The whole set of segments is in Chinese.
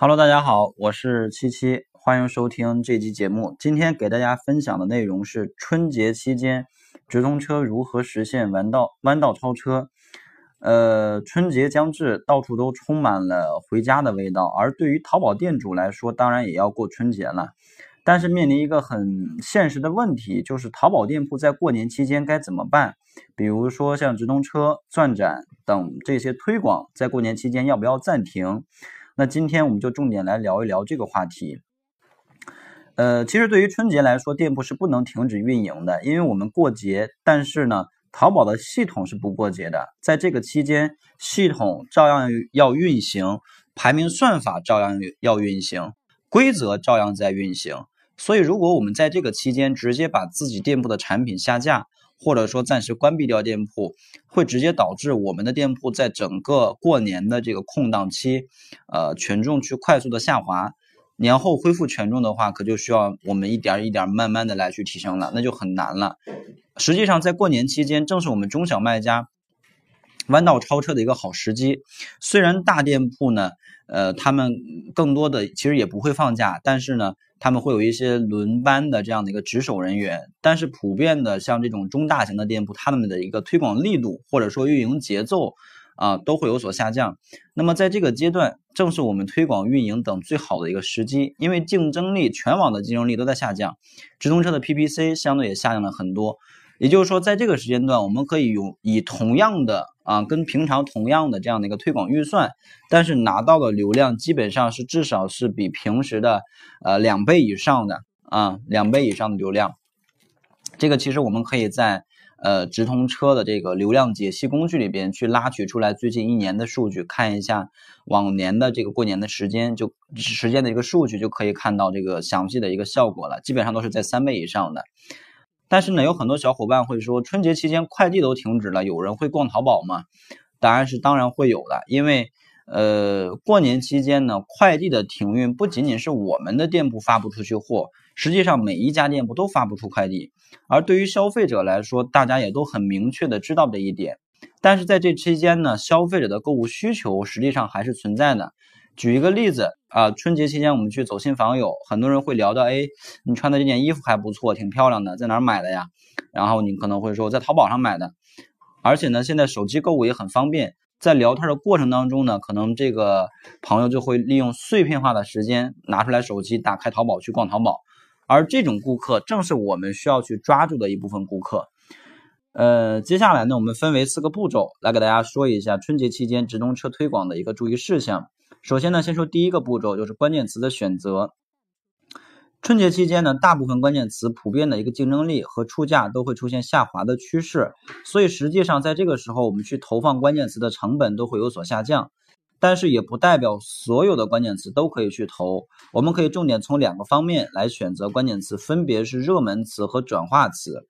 Hello，大家好，我是七七，欢迎收听这期节目。今天给大家分享的内容是春节期间直通车如何实现弯道弯道超车。呃，春节将至，到处都充满了回家的味道。而对于淘宝店主来说，当然也要过春节了，但是面临一个很现实的问题，就是淘宝店铺在过年期间该怎么办？比如说像直通车、钻展等这些推广，在过年期间要不要暂停？那今天我们就重点来聊一聊这个话题。呃，其实对于春节来说，店铺是不能停止运营的，因为我们过节。但是呢，淘宝的系统是不过节的，在这个期间，系统照样要运行，排名算法照样要运行，规则照样在运行。所以，如果我们在这个期间直接把自己店铺的产品下架，或者说暂时关闭掉店铺，会直接导致我们的店铺在整个过年的这个空档期，呃，权重去快速的下滑。年后恢复权重的话，可就需要我们一点一点慢慢的来去提升了，那就很难了。实际上，在过年期间，正是我们中小卖家弯道超车的一个好时机。虽然大店铺呢，呃，他们更多的其实也不会放假，但是呢。他们会有一些轮班的这样的一个值守人员，但是普遍的像这种中大型的店铺，他们的一个推广力度或者说运营节奏啊都会有所下降。那么在这个阶段，正是我们推广运营等最好的一个时机，因为竞争力全网的竞争力都在下降，直通车的 PPC 相对也下降了很多。也就是说，在这个时间段，我们可以用以同样的啊，跟平常同样的这样的一个推广预算，但是拿到的流量基本上是至少是比平时的呃两倍以上的啊，两倍以上的流量。这个其实我们可以在呃直通车的这个流量解析工具里边去拉取出来最近一年的数据，看一下往年的这个过年的时间，就时间的一个数据，就可以看到这个详细的一个效果了，基本上都是在三倍以上的。但是呢，有很多小伙伴会说，春节期间快递都停止了，有人会逛淘宝吗？答案是当然会有的，因为呃，过年期间呢，快递的停运不仅仅是我们的店铺发不出去货，实际上每一家店铺都发不出快递。而对于消费者来说，大家也都很明确的知道这一点。但是在这期间呢，消费者的购物需求实际上还是存在的。举一个例子啊，春节期间我们去走亲访友，很多人会聊到，哎，你穿的这件衣服还不错，挺漂亮的，在哪儿买的呀？然后你可能会说在淘宝上买的，而且呢，现在手机购物也很方便。在聊天的过程当中呢，可能这个朋友就会利用碎片化的时间拿出来手机，打开淘宝去逛淘宝，而这种顾客正是我们需要去抓住的一部分顾客。呃，接下来呢，我们分为四个步骤来给大家说一下春节期间直通车推广的一个注意事项。首先呢，先说第一个步骤，就是关键词的选择。春节期间呢，大部分关键词普遍的一个竞争力和出价都会出现下滑的趋势，所以实际上在这个时候，我们去投放关键词的成本都会有所下降。但是也不代表所有的关键词都可以去投，我们可以重点从两个方面来选择关键词，分别是热门词和转化词。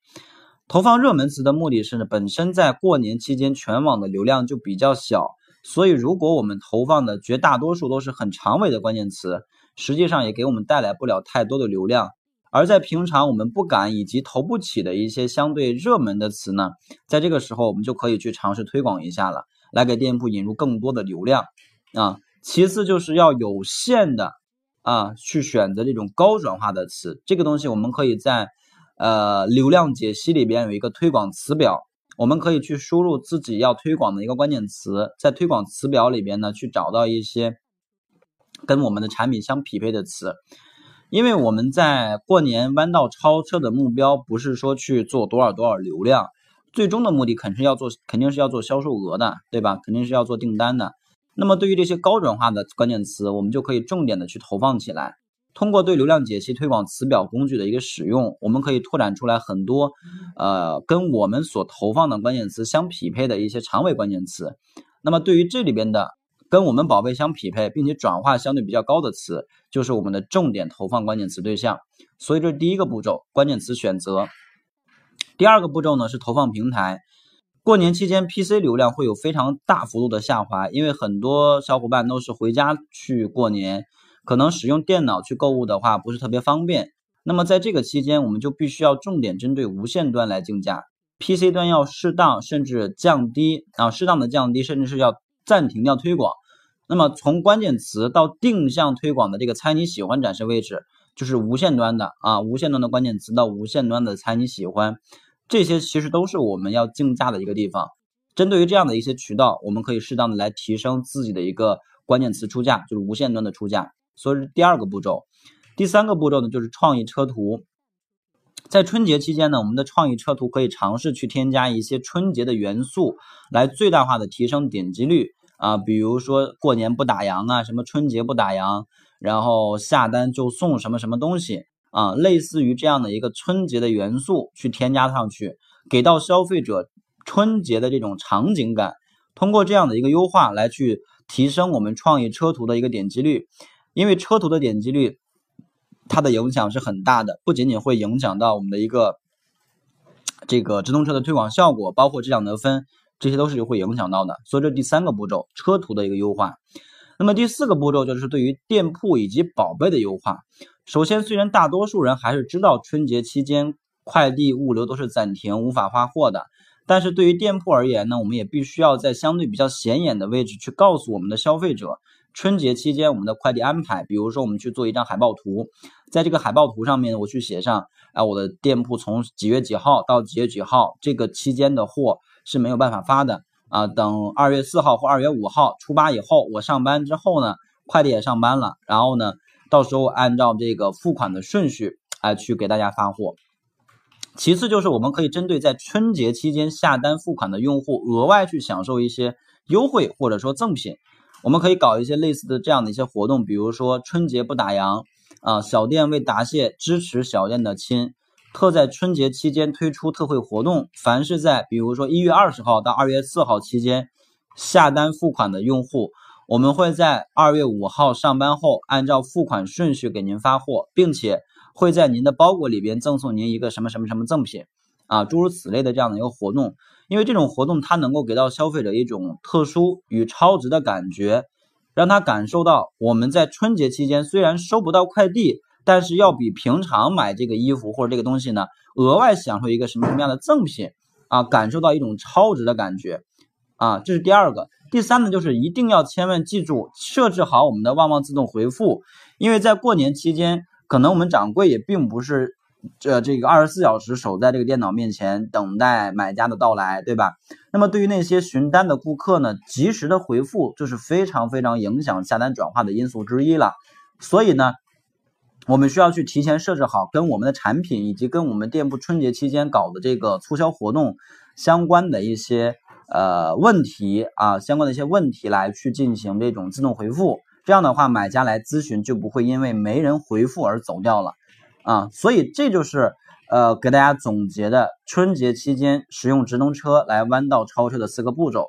投放热门词的目的是呢，本身在过年期间全网的流量就比较小。所以，如果我们投放的绝大多数都是很长尾的关键词，实际上也给我们带来不了太多的流量。而在平常我们不敢以及投不起的一些相对热门的词呢，在这个时候我们就可以去尝试推广一下了，来给店铺引入更多的流量啊。其次就是要有限的啊去选择这种高转化的词，这个东西我们可以在呃流量解析里边有一个推广词表。我们可以去输入自己要推广的一个关键词，在推广词表里边呢，去找到一些跟我们的产品相匹配的词。因为我们在过年弯道超车的目标不是说去做多少多少流量，最终的目的肯定要做，肯定是要做销售额的，对吧？肯定是要做订单的。那么对于这些高转化的关键词，我们就可以重点的去投放起来。通过对流量解析推广词表工具的一个使用，我们可以拓展出来很多，呃，跟我们所投放的关键词相匹配的一些长尾关键词。那么对于这里边的跟我们宝贝相匹配，并且转化相对比较高的词，就是我们的重点投放关键词对象。所以这是第一个步骤，关键词选择。第二个步骤呢是投放平台。过年期间 PC 流量会有非常大幅度的下滑，因为很多小伙伴都是回家去过年。可能使用电脑去购物的话不是特别方便，那么在这个期间，我们就必须要重点针对无线端来竞价，PC 端要适当甚至降低啊，适当的降低，甚至是要暂停掉推广，那么从关键词到定向推广的这个猜你喜欢展示位置，就是无线端的啊，无线端的关键词到无线端的猜你喜欢，这些其实都是我们要竞价的一个地方。针对于这样的一些渠道，我们可以适当的来提升自己的一个关键词出价，就是无线端的出价。所以第二个步骤。第三个步骤呢，就是创意车图。在春节期间呢，我们的创意车图可以尝试去添加一些春节的元素，来最大化的提升点击率啊。比如说过年不打烊啊，什么春节不打烊，然后下单就送什么什么东西啊，类似于这样的一个春节的元素去添加上去，给到消费者春节的这种场景感。通过这样的一个优化来去提升我们创意车图的一个点击率，因为车图的点击率。它的影响是很大的，不仅仅会影响到我们的一个这个直通车的推广效果，包括质量得分，这些都是会影响到的。所以这第三个步骤，车图的一个优化。那么第四个步骤就是对于店铺以及宝贝的优化。首先，虽然大多数人还是知道春节期间快递物流都是暂停，无法发货的，但是对于店铺而言呢，我们也必须要在相对比较显眼的位置去告诉我们的消费者。春节期间我们的快递安排，比如说我们去做一张海报图，在这个海报图上面我去写上，啊，我的店铺从几月几号到几月几号这个期间的货是没有办法发的啊，等二月四号或二月五号初八以后，我上班之后呢，快递也上班了，然后呢，到时候按照这个付款的顺序啊去给大家发货。其次就是我们可以针对在春节期间下单付款的用户，额外去享受一些优惠或者说赠品。我们可以搞一些类似的这样的一些活动，比如说春节不打烊啊，小店为答谢支持小店的亲，特在春节期间推出特惠活动。凡是在比如说一月二十号到二月四号期间下单付款的用户，我们会在二月五号上班后按照付款顺序给您发货，并且会在您的包裹里边赠送您一个什么什么什么赠品啊，诸如此类的这样的一个活动。因为这种活动，它能够给到消费者一种特殊与超值的感觉，让他感受到我们在春节期间虽然收不到快递，但是要比平常买这个衣服或者这个东西呢，额外享受一个什么什么样的赠品啊，感受到一种超值的感觉啊，这是第二个。第三呢，就是一定要千万记住设置好我们的旺旺自动回复，因为在过年期间，可能我们掌柜也并不是。这这个二十四小时守在这个电脑面前等待买家的到来，对吧？那么对于那些询单的顾客呢，及时的回复就是非常非常影响下单转化的因素之一了。所以呢，我们需要去提前设置好跟我们的产品以及跟我们店铺春节期间搞的这个促销活动相关的一些呃问题啊，相关的一些问题来去进行这种自动回复。这样的话，买家来咨询就不会因为没人回复而走掉了。啊，所以这就是呃给大家总结的春节期间使用直通车来弯道超车的四个步骤。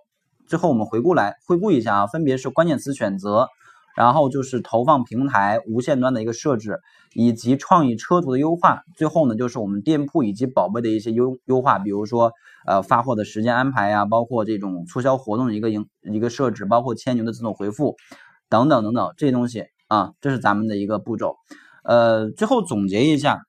最后我们回顾来回顾一下啊，分别是关键词选择，然后就是投放平台无线端的一个设置，以及创意车图的优化。最后呢，就是我们店铺以及宝贝的一些优优化，比如说呃发货的时间安排呀，包括这种促销活动的一个营一个设置，包括牵牛的自动回复等等等等这些东西啊，这是咱们的一个步骤。呃，最后总结一下，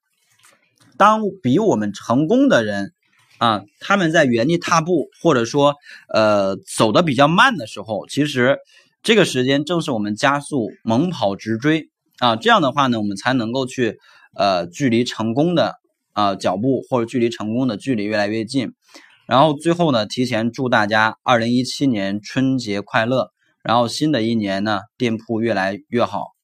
当比我们成功的人啊，他们在原地踏步，或者说呃走的比较慢的时候，其实这个时间正是我们加速猛跑直追啊，这样的话呢，我们才能够去呃距离成功的啊脚步或者距离成功的距离越来越近。然后最后呢，提前祝大家二零一七年春节快乐，然后新的一年呢，店铺越来越好。